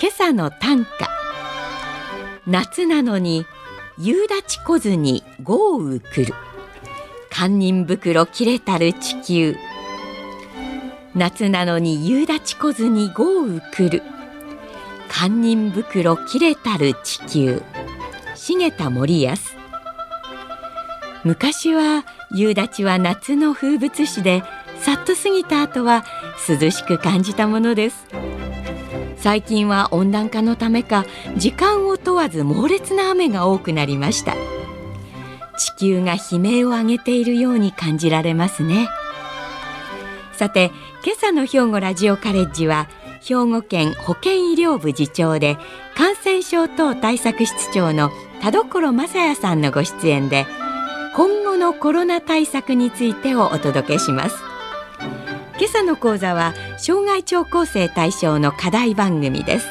今朝の短歌。夏なのに夕立こずに豪雨来る。堪忍袋切れたる地球。夏なのに夕立こずに豪雨来る。堪忍袋切れたる地球。重田森康昔は夕立は夏の風物詩でさっと過ぎた後は涼しく感じたものです。最近は温暖化のためか時間を問わず猛烈な雨が多くなりました。地球が悲鳴を上げているように感じられますね。さて今朝の兵庫ラジオカレッジは兵庫県保健医療部次長で感染症等対策室長の田所正也さんのご出演で今後のコロナ対策についてをお届けします。今朝の講座は障害聴講生対象の課題番組です。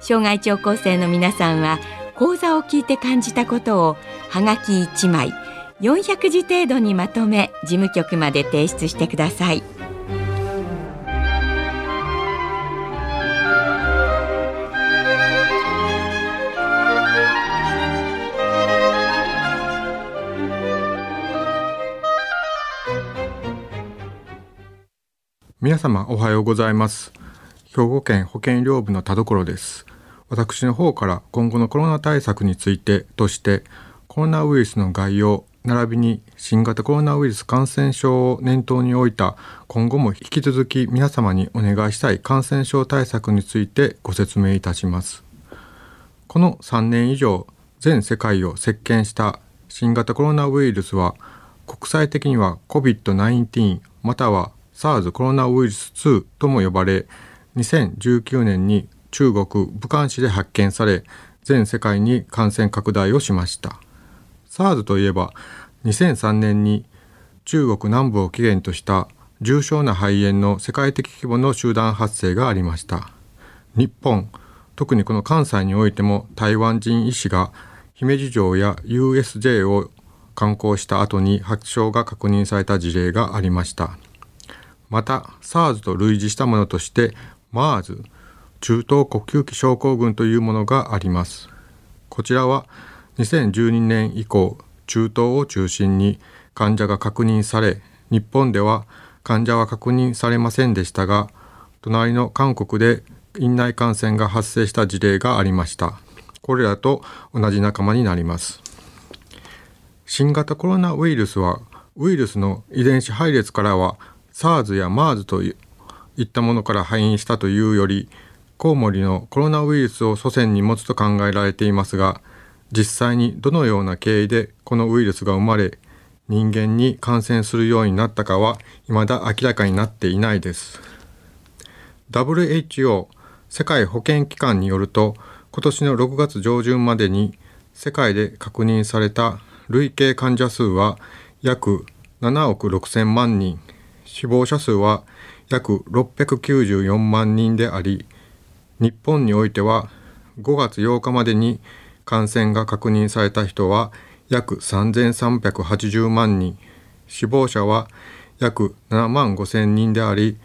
障害聴講生の皆さんは講座を聞いて感じたことをはがき1枚400字程度にまとめ事務局まで提出してください。皆様おはようございます。兵庫県保健医療部の田所です。私の方から今後のコロナ対策についてとしてコロナウイルスの概要並びに新型コロナウイルス感染症を念頭に置いた今後も引き続き皆様にお願いしたい感染症対策についてご説明いたします。この3年以上全世界を席巻した新型コロナウイルスは国際的には COVID-19 または SARS コロナウイルス2とも呼ばれ2019年に中国武漢市で発見され全世界に感染拡大をしました。SARS といえば2003年に中国南部を起源とした重症な肺炎の世界的規模の集団発生がありました。日本特にこの関西においても台湾人医師が姫路城や USJ を観光した後に発症が確認された事例がありました。また SARS と類似したものとして MERS 中東呼吸器症候群というものがあります。こちらは2012年以降中東を中心に患者が確認され日本では患者は確認されませんでしたが隣の韓国で院内感染が発生した事例がありました。これらと同じ仲間になります。新型コロナウイルスはウイルスの遺伝子配列からは SARS や MERS といったものから敗因したというよりコウモリのコロナウイルスを祖先に持つと考えられていますが実際にどのような経緯でこのウイルスが生まれ人間に感染するようになったかは未だ明らかになっていないです。WHO 世界保健機関によると今年の6月上旬までに世界で確認された累計患者数は約7億6千万人。死亡者数は約694万人であり日本においては5月8日までに感染が確認された人は約3380万人死亡者は約7万5千人であり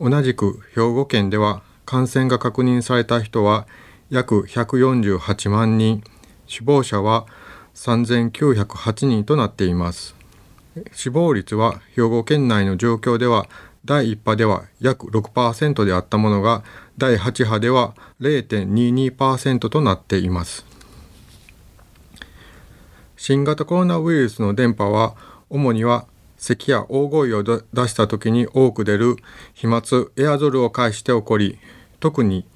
同じく兵庫県では感染が確認された人は約148万人死亡者は3908人となっています。死亡率は兵庫県内の状況では第1波では約6%であったものが第8波では0.22%となっています。新型コロナウイルスの電波は主には咳や大声を出した時に多く出る飛沫エアゾルを介して起こり特に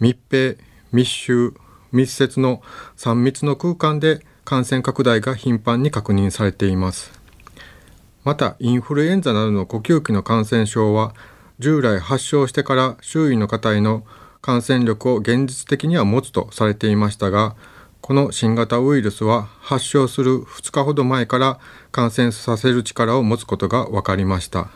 密閉密集密接の3密の空間で感染拡大が頻繁に確認されています。またインフルエンザなどの呼吸器の感染症は従来発症してから周囲の方への感染力を現実的には持つとされていましたがこの新型ウイルスは発症する2日ほど前から感染させる力を持つことが分かりました。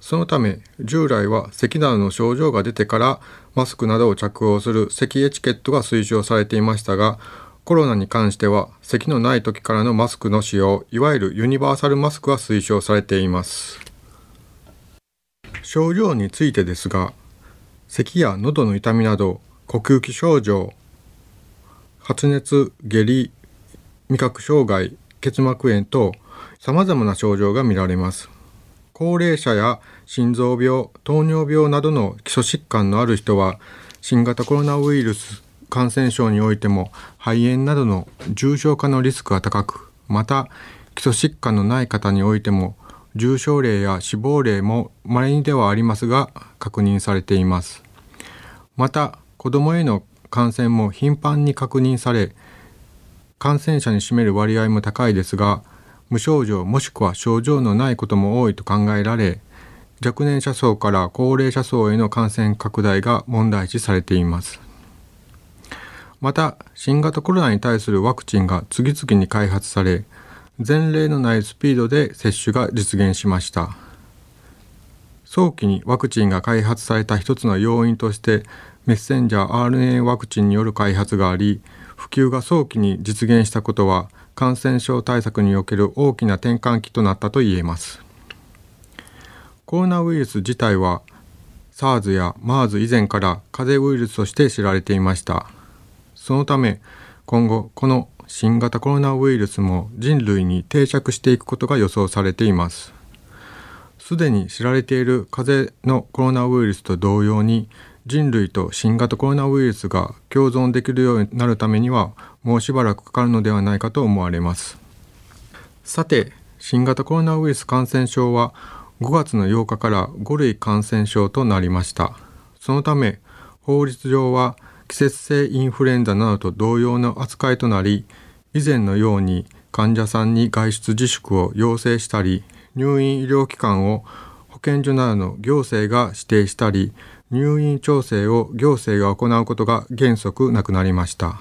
そのため従来は咳などの症状が出てからマスクなどを着用する咳エチケットが推奨されていましたがコロナに関しては咳のない時からのマスクの使用いわゆるユニバーサルマスクが推奨されています。症状についてですが咳や喉の痛みなど呼吸器症状発熱下痢味覚障害結膜炎と様々な症状が見られます。高齢者や心臓病糖尿病などの基礎疾患のある人は新型コロナウイルス感染症においても肺炎などの重症化のリスクが高くまた基礎疾患のない方においても重症例や死亡例も稀にではありますが確認されています。また子どもへの感染も頻繁に確認され感染者に占める割合も高いですが無症状もしくは症状のないことも多いと考えられ若年者層から高齢者層への感染拡大が問題視されています。また新型コロナに対するワクチンが次々に開発され前例のないスピードで接種が実現しました。早期にワクチンが開発された一つの要因としてメッセンジャー RNA ワクチンによる開発があり普及が早期に実現したことは感染症対策における大きな転換期となったと言えます。コロナウイルス自体は SARS や MERS 以前から風邪ウイルスとして知られていました。そのため今後この新型コロナウイルスも人類に定着していくことが予想されています。すでに知られている風邪のコロナウイルスと同様に人類と新型コロナウイルスが共存できるようになるためにはもうしばらくかかるのではないかと思われます。さて新型コロナウイルス感染症は5月の8日から5類感染症となりました。そのため法律上は季節性インフルエンザなどと同様の扱いとなり以前のように患者さんに外出自粛を要請したり入院医療機関を保健所などの行政が指定したり入院調整を行政が行うことが原則なくなりました。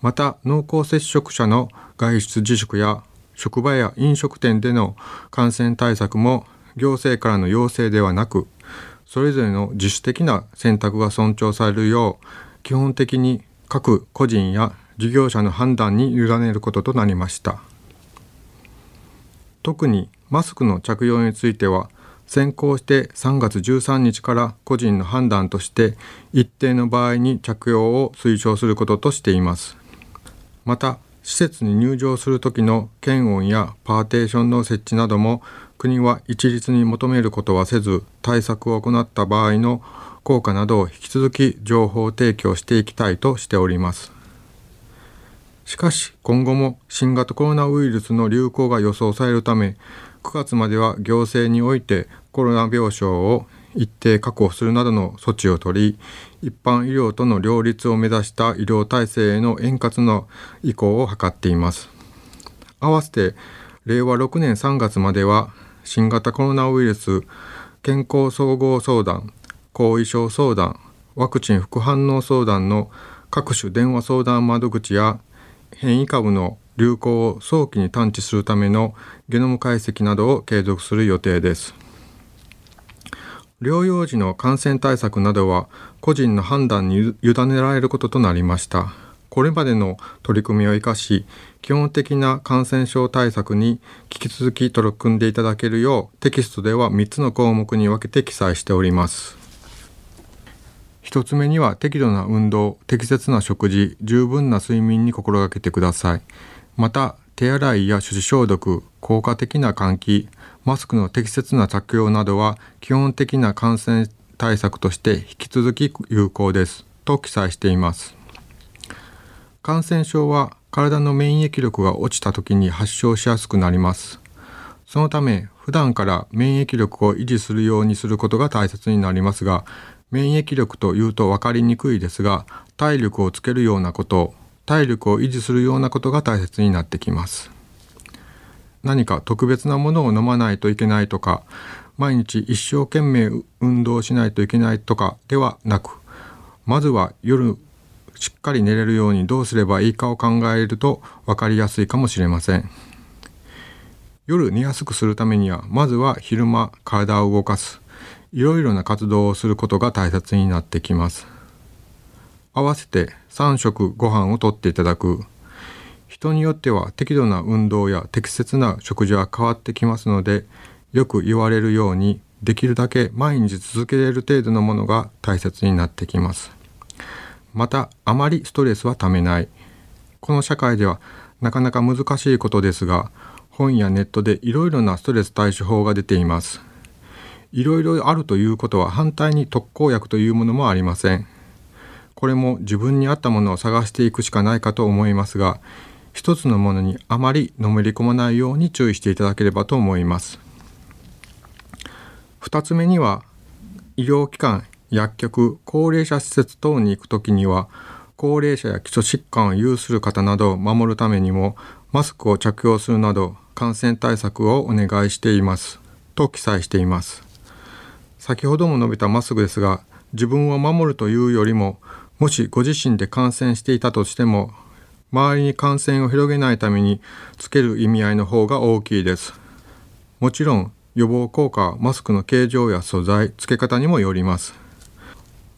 また濃厚接触者の外出自粛や職場や飲食店での感染対策も行政からの要請ではなくそれぞれの自主的な選択が尊重されるよう基本的に各個人や事業者の判断に委ねることとなりました。特にマスクの着用については先行して3月13日から個人の判断として一定の場合に着用を推奨することとしています。また施設に入場する時の検温やパーテーションの設置なども国は一律に求めることはせず対策を行った場合の効果などを引き続き情報提供していきたいとしております。しかし今後も新型コロナウイルスの流行が予想されるため9月までは行政においてコロナ病床を一定確保するなどの措置を取り一般医療との両立を目指した医療体制への円滑の移行を図っています。合わせて令和6年3月までは新型コロナウイルス健康総合相談後遺症相談ワクチン副反応相談の各種電話相談窓口や変異株の流行を早期に探知するためのゲノム解析などを継続する予定です。療養時の感染対策などは個人の判断に委ねられることとなりました。これまでの取り組みを生かし基本的な感染症対策に引き続き取り組んでいただけるようテキストでは3つの項目に分けて記載しております。1つ目には適度な運動適切な食事十分な睡眠に心がけてください。また手洗いや手指消毒効果的な換気マスクの適切な着用などは基本的な感染対策として引き続き有効です。と記載しています。感染症は体の免疫力が落ちた時に発症しやすくなります。そのため普段から免疫力を維持するようにすることが大切になりますが免疫力というと分かりにくいですが体力をつけるようなこと体力を維持するようなことが大切になってきます。何か特別なものを飲まないといけないとか毎日一生懸命運動しないといけないとかではなくまずは夜しっかり寝れるようにどうすればいいかを考えると分かりやすいかもしれません。夜寝やすくするためにはまずは昼間体を動かす。いろいろな活動をすることが大切になってきます。合わせて3食ご飯をとっていただく。人によっては適度な運動や適切な食事は変わってきますのでよく言われるようにできるだけ毎日続けられる程度のものが大切になってきます。またあまりストレスはためない。この社会ではなかなか難しいことですが本やネットでいろいろなストレス対処法が出ています。いろいろあるということは反対に特効薬というものもありません。これも自分に合ったものを探していくしかないかと思いますが一つのものにあまりのめり込まないように注意していただければと思います。2つ目には医療機関薬局高齢者施設等に行く時には高齢者や基礎疾患を有する方などを守るためにもマスクを着用するなど感染対策をお願いしています。と記載しています。先ほども述べたマスクですが自分を守るというよりももしご自身で感染していたとしても周りに感染を広げないためにつける意味合いの方が大きいです。もちろん予防効果マスクの形状や素材付け方にもよります。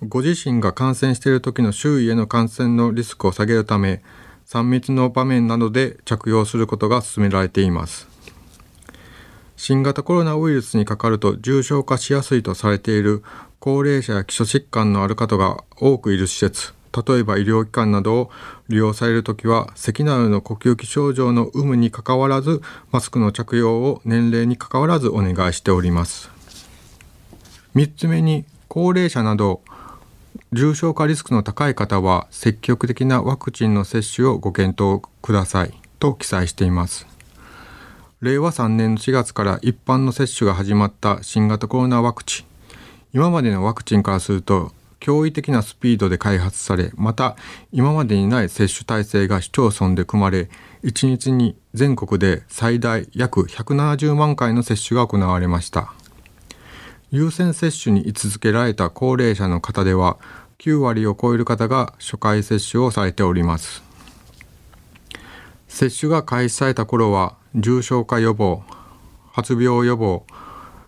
ご自身が感染している時の周囲への感染のリスクを下げるため3密の場面などで着用することが勧められています。新型コロナウイルスにかかると重症化しやすいとされている高齢者や基礎疾患のある方が多くいる施設。例えば医療機関などを利用されるときは咳などの呼吸器症状の有無にかかわらずマスクの着用を年齢にかかわらずお願いしております。3つ目に高齢者など重症化リスクの高い方は積極的なワクチンの接種をご検討くださいと記載しています。令和3年の4月から一般の接種が始まった新型コロナワクチン。今までのワクチンからすると驚異的なスピードで開発されまた今までにない接種体制が市町村で組まれ1日に全国で最大約170万回の接種が行われました。優先接種に位置づけられた高齢者の方では9割を超える方が初回接種をされております。接種が開始された頃は重症化予防発病予防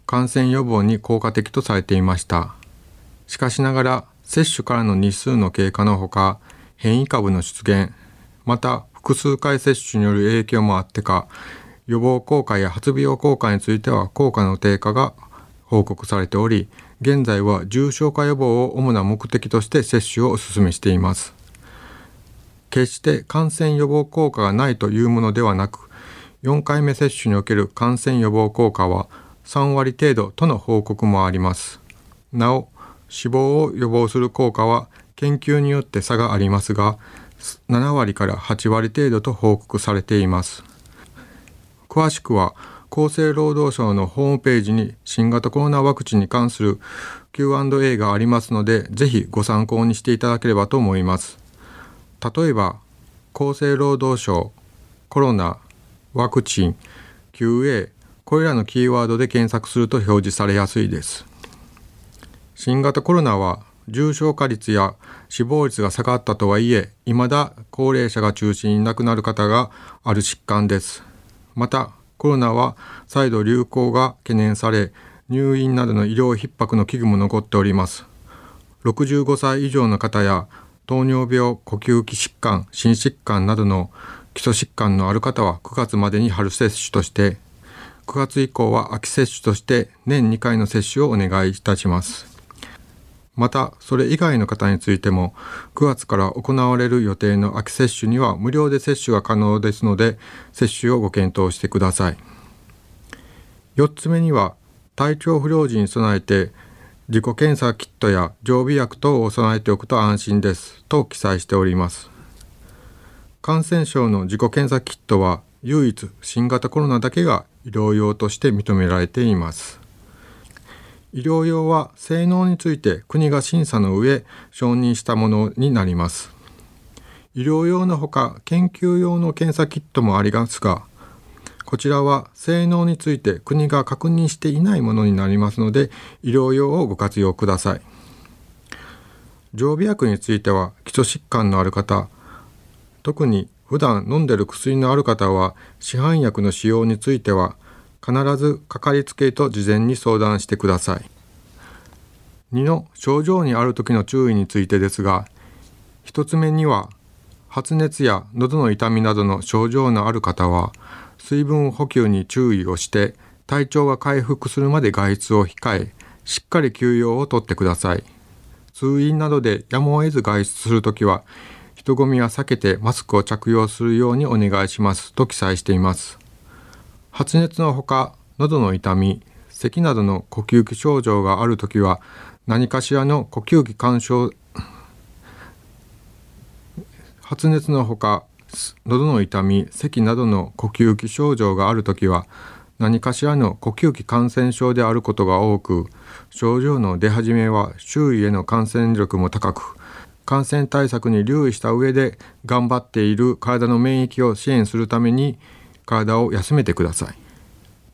感染予防に効果的とされていました。しかしながら接種からの日数の経過のほか変異株の出現また複数回接種による影響もあってか予防効果や発病効果については効果の低下が報告されており現在は重症化予防を主な目的として接種をお勧めしています。決して感染予防効果がないというものではなく4回目接種における感染予防効果は3割程度との報告もあります。なお死亡を予防する効果は研究によって差がありますが7割から8割程度と報告されています。詳しくは厚生労働省のホームページに新型コロナワクチンに関する Q&A がありますのでぜひご参考にしていただければと思います。例えば厚生労働省コロナワクチン QA これらのキーワードで検索すると表示されやすいです。新型コロナは重症化率や死亡率が下がったとはいえ未だ高齢者が中心に亡くなる方がある疾患です。またコロナは再度流行が懸念され入院などの医療逼迫の危惧も残っております。65歳以上の方や糖尿病呼吸器疾患心疾患などの基礎疾患のある方は9月までに春接種として9月以降は秋接種として年2回の接種をお願いいたします。またそれ以外の方についても9月から行われる予定の秋接種には無料で接種が可能ですので接種をご検討してください。4つ目には体調不良時に備えて自己検査キットや常備薬等を備えておくと安心ですと記載しております。感染症の自己検査キットは唯一新型コロナだけが医療用として認められています。医療用は性能について国が審査の上承認したものになります。医療用のほか研究用の検査キットもありますがこちらは性能について国が確認していないものになりますので医療用をご活用ください。常備薬については基礎疾患のある方特に普段飲んでる薬のある方は市販薬の使用については必ずかかりつけ医と事前に相談してください。2の症状にある時の注意についてですが1つ目には発熱や喉の痛みなどの症状のある方は水分補給に注意をして体調が回復するまで外出を控えしっかり休養をとってください。通院などでやむを得ず外出するときは人混みは避けてマスクを着用するようにお願いしますと記載しています。発熱のほか喉の痛み咳などの呼吸器症状があるときは何かしらの呼吸器干渉発熱のほか喉の痛み咳などの呼吸器症状があるときは何かしらの呼吸器感染症であることが多く症状の出始めは周囲への感染力も高く感染対策に留意した上で頑張っている体の免疫を支援するために体を休めてください。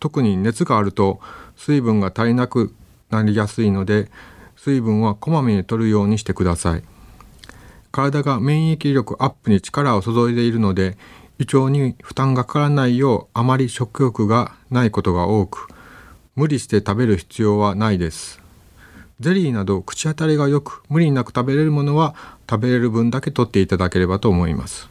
特に熱があると水分が足りなくなりやすいので水分はこまめに摂るようにしてください。体が免疫力アップに力を注いでいるので胃腸に負担がかからないようあまり食欲がないことが多く無理して食べる必要はないです。ゼリーなど口当たりがよく無理なく食べれるものは食べれる分だけ取っていただければと思います。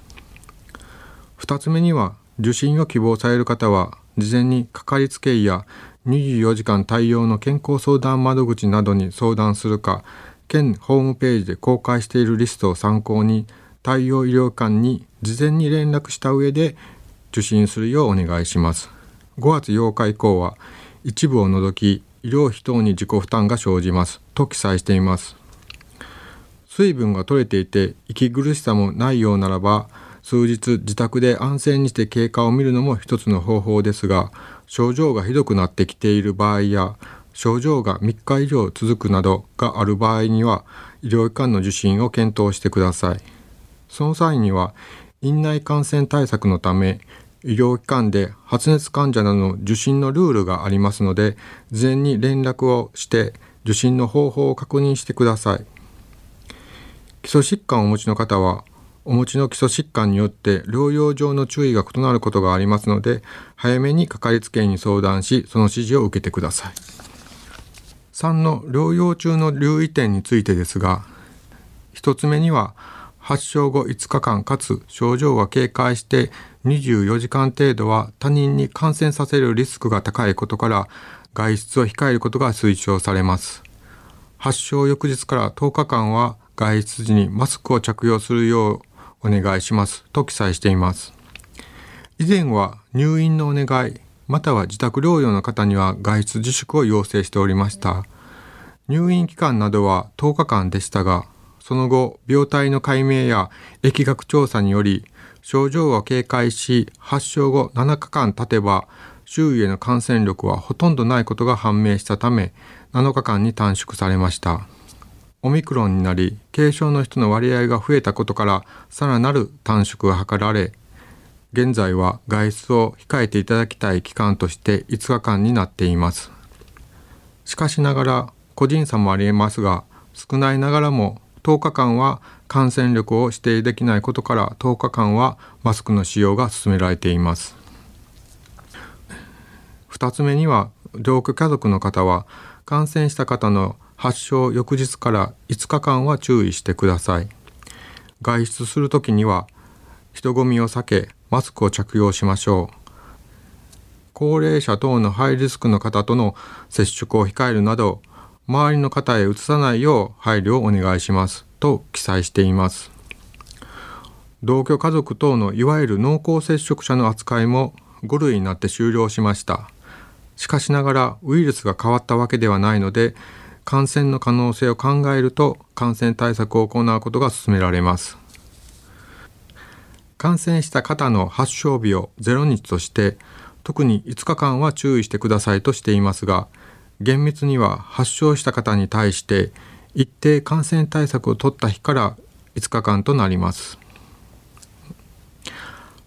2つ目には受診を希望される方は事前にかかりつけ医や24時間対応の健康相談窓口などに相談するか県ホームページで公開しているリストを参考に対応医療機関に事前に連絡した上で受診するようお願いします。5月8日以降は一部を除き医療費等に自己負担が生じます。と記載しています。水分が取れていて息苦しさもないようならば数日自宅で安静にして経過を見るのも一つの方法ですが症状がひどくなってきている場合や症状が3日以上続くなどがある場合には医療機関の受診を検討してください。その際には院内感染対策のため医療機関で発熱患者などの受診のルールがありますので事前に連絡をして受診の方法を確認してください。基礎疾患をお持ちの方はお持ちの基礎疾患によって療養上の注意が異なることがありますので早めにかかりつけ医に相談しその指示を受けてください。3の療養中の留意点についてですが1つ目には発症後5日間かつ症状が軽快して24時間程度は他人に感染させるリスクが高いことから外出を控えることが推奨されます。発症翌日から10日間は外出時にマスクを着用するようお願いします。と記載しています。以前は入院のお願いまたは自宅療養の方には外出自粛を要請しておりました。入院期間などは10日間でしたがその後病態の解明や疫学調査により症状が軽快し発症後7日間経てば周囲への感染力はほとんどないことが判明したため7日間に短縮されました。オミクロンになり軽症の人の割合が増えたことからさらなる短縮が図られ現在は外出を控えていただきたい期間として5日間になっています。しかしながら個人差もありえますが少ないながらも10日間は感染力を指定できないことから10日間はマスクの使用が勧められています。2つ目には同居家族の方は感染した方の発症翌日から5日間は注意してください。外出する時には人混みを避けマスクを着用しましょう。高齢者等のハイリスクの方との接触を控えるなど周りの方へ移さないよう配慮をお願いします。と記載しています。同居家族等のいわゆる濃厚接触者の扱いも5類になって終了しました。しかしながらウイルスが変わったわけではないので感染の可能性を考えると感染対策を行うことが勧められます。感染した方の発症日を0日として特に5日間は注意してくださいとしていますが厳密には発症した方に対して一定感染対策を取った日から5日間となります。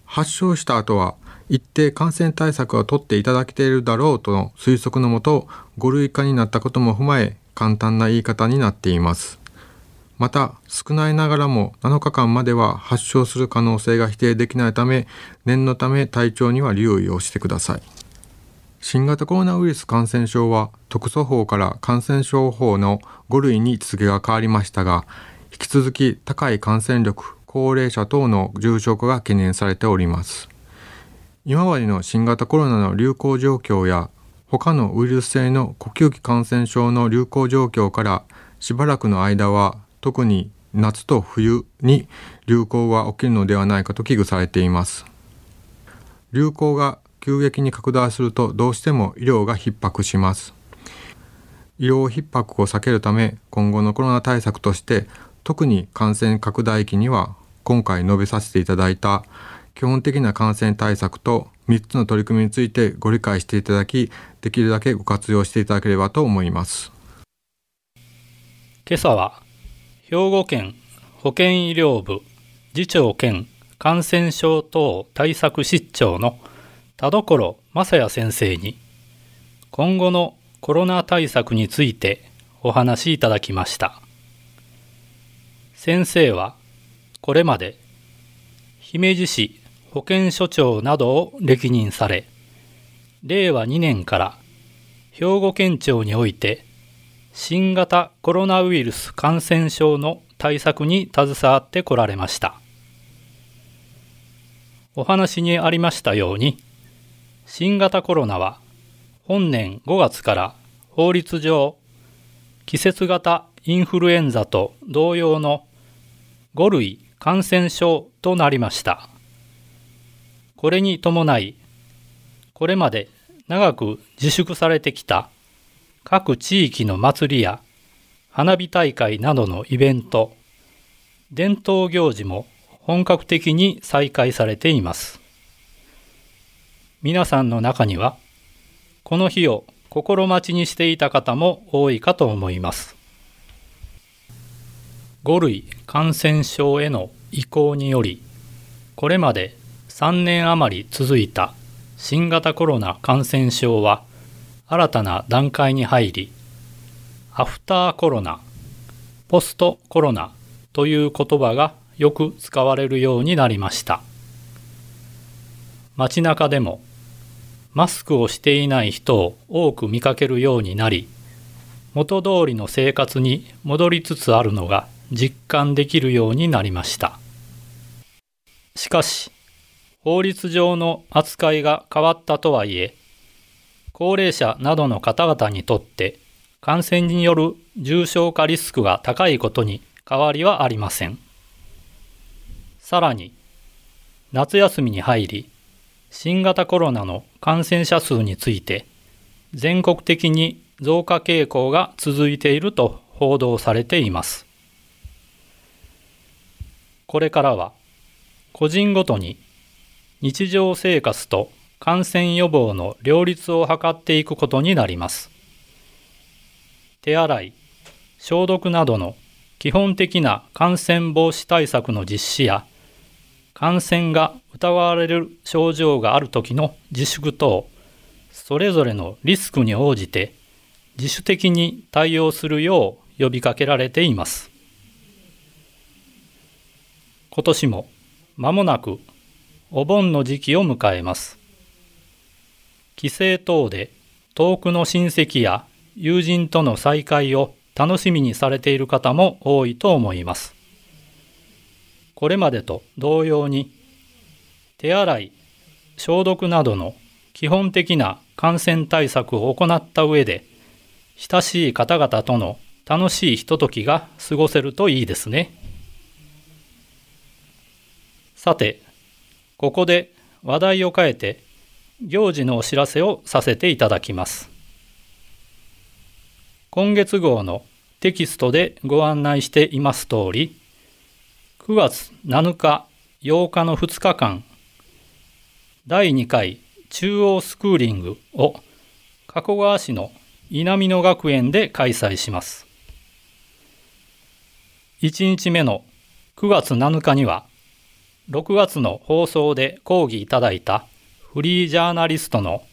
発症した後は一定感染対策を取っていただけているだろうとの推測のもと5類化になったことも踏まえ簡単な言い方になっています。また少ないながらも7日間までは発症する可能性が否定できないため念のため体調には留意をしてください。新型コロナウイルス感染症は特措法から感染症法の5類に位置づけが変わりましたが引き続き高い感染力高齢者等の重症化が懸念されております。今までの新型コロナの流行状況や他のウイルス性の呼吸器感染症の流行状況からしばらくの間は特に夏と冬に流行が起きるのではないかと危惧されています。流行が急激に拡大するとどうしても医療が逼迫します。医療逼迫を避けるため今後のコロナ対策として特に感染拡大期には今回述べさせていただいた基本的な感染対策と3つの取り組みについてご理解していただきできるだけご活用していただければと思います。今朝は兵庫県保健医療部次長兼感染症等対策室長の田所正也先生に今後のコロナ対策についてお話しいただきました。先生はこれまで姫路市保健所長などを歴任され令和2年から兵庫県庁において新型コロナウイルス感染症の対策に携わってこられました。お話にありましたように新型コロナは本年5月から法律上季節型インフルエンザと同様の5類感染症となりました。これに伴いこれまで長く自粛されてきた各地域の祭りや花火大会などのイベント、伝統行事も本格的に再開されています。皆さんの中には、この日を心待ちにしていた方も多いかと思います。5類感染症への移行により、これまで3年余り続いた新型コロナ感染症は新たな段階に入り、アフターコロナ、ポストコロナという言葉がよく使われるようになりました。街中でもマスクをしていない人を多く見かけるようになり、元通りの生活に戻りつつあるのが実感できるようになりました。しかし、法律上の扱いが変わったとはいえ、高齢者などの方々にとって感染による重症化リスクが高いことに変わりはありません。さらに、夏休みに入り、新型コロナの感染者数について全国的に増加傾向が続いていると報道されています。これからは個人ごとに日常生活と感染予防の両立を図っていくことになります。手洗い、消毒などの基本的な感染防止対策の実施や、感染が疑われる症状がある時の自粛等、それぞれのリスクに応じて自主的に対応するよう呼びかけられています。今年も間もなくお盆の時期を迎えます。帰省等で遠くの親戚や友人との再会を楽しみにされている方も多いと思います。これまでと同様に手洗い、消毒などの基本的な感染対策を行った上で親しい方々との楽しいひとときが過ごせるといいですね。さて、ここで話題を変えて行事のお知らせをさせていただきます。今月号のテキストでご案内しています通り、9月7日、8日の2日間、第2回中央スクーリングを加古川市の稲美野学園で開催します。1日目の9月7日には、6月の放送で講義いただいたフリージャーナリストの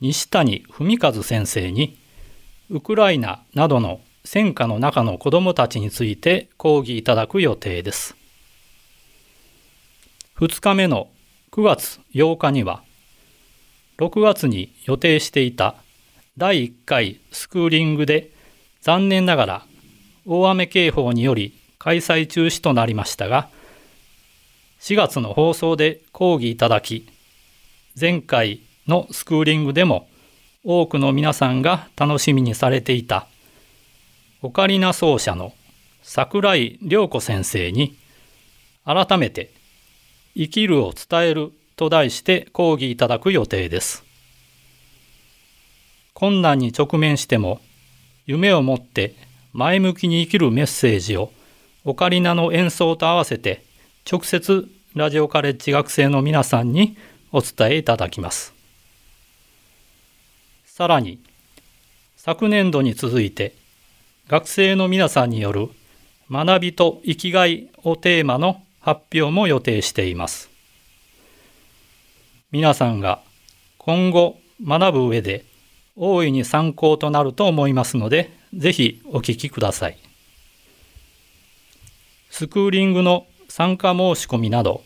西谷文和先生にウクライナなどの戦火の中の子どもたちについて講義いただく予定です。2日目の9月8日には6月に予定していた第1回スクーリングで残念ながら大雨警報により開催中止となりましたが4月の放送で講義いただき前回のスクーリングでも多くの皆さんが楽しみにされていたオカリナ奏者の桜井涼子先生に改めて生きるを伝えると題して講義いただく予定です。困難に直面しても夢を持って前向きに生きるメッセージをオカリナの演奏と合わせて直接ラジオカレッジ学生の皆さんにお伝えいただきます。さらに昨年度に続いて学生の皆さんによる学びと生きがいをテーマの発表も予定しています。皆さんが今後学ぶ上で大いに参考となると思いますので、ぜひお聞きください。スクーリングの参加申し込みなど、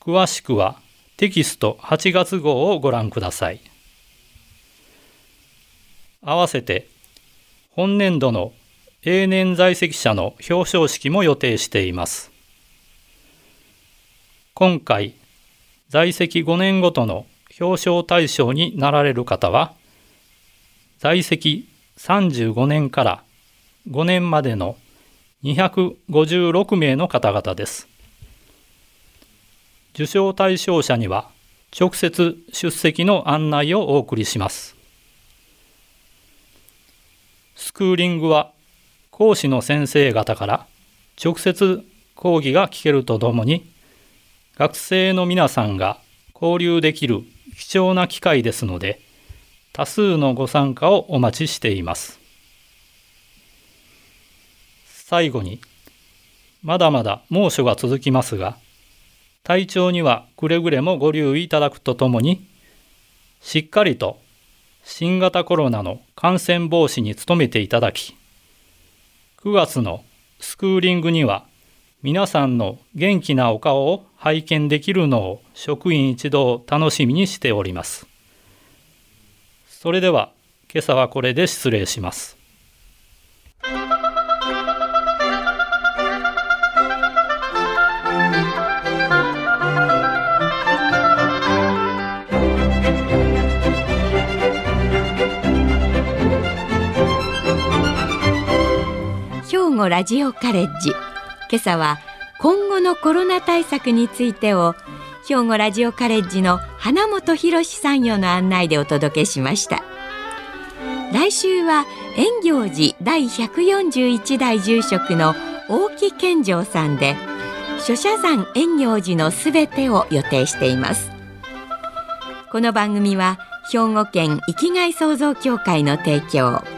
詳しくはテキスト8月号をご覧ください。合わせて、本年度の永年在籍者の表彰式も予定しています。今回、在籍5年ごとの表彰対象になられる方は、在籍35年から5年までの256名の方々です。受賞対象者には直接出席の案内をお送りします。スクーリングは講師の先生方から直接講義が聞けるとともに学生の皆さんが交流できる貴重な機会ですので、多数のご参加をお待ちしています。最後に、まだまだ猛暑が続きますが、体調にはくれぐれもご留意いただくとともに、しっかりと新型コロナの感染防止に努めていただき、9月のスクーリングには皆さんの元気なお顔を拝見できるのを職員一同楽しみにしております。それでは今朝はこれで失礼します。兵庫ラジオカレッジ。今朝は今後のコロナ対策についてを兵庫ラジオカレッジの花本博さんよの案内でお届けしました。来週は円行寺第141代住職の大木健丈さんで諸社山円行寺のすべてを予定しています。この番組は兵庫県生きがい創造協会の提供。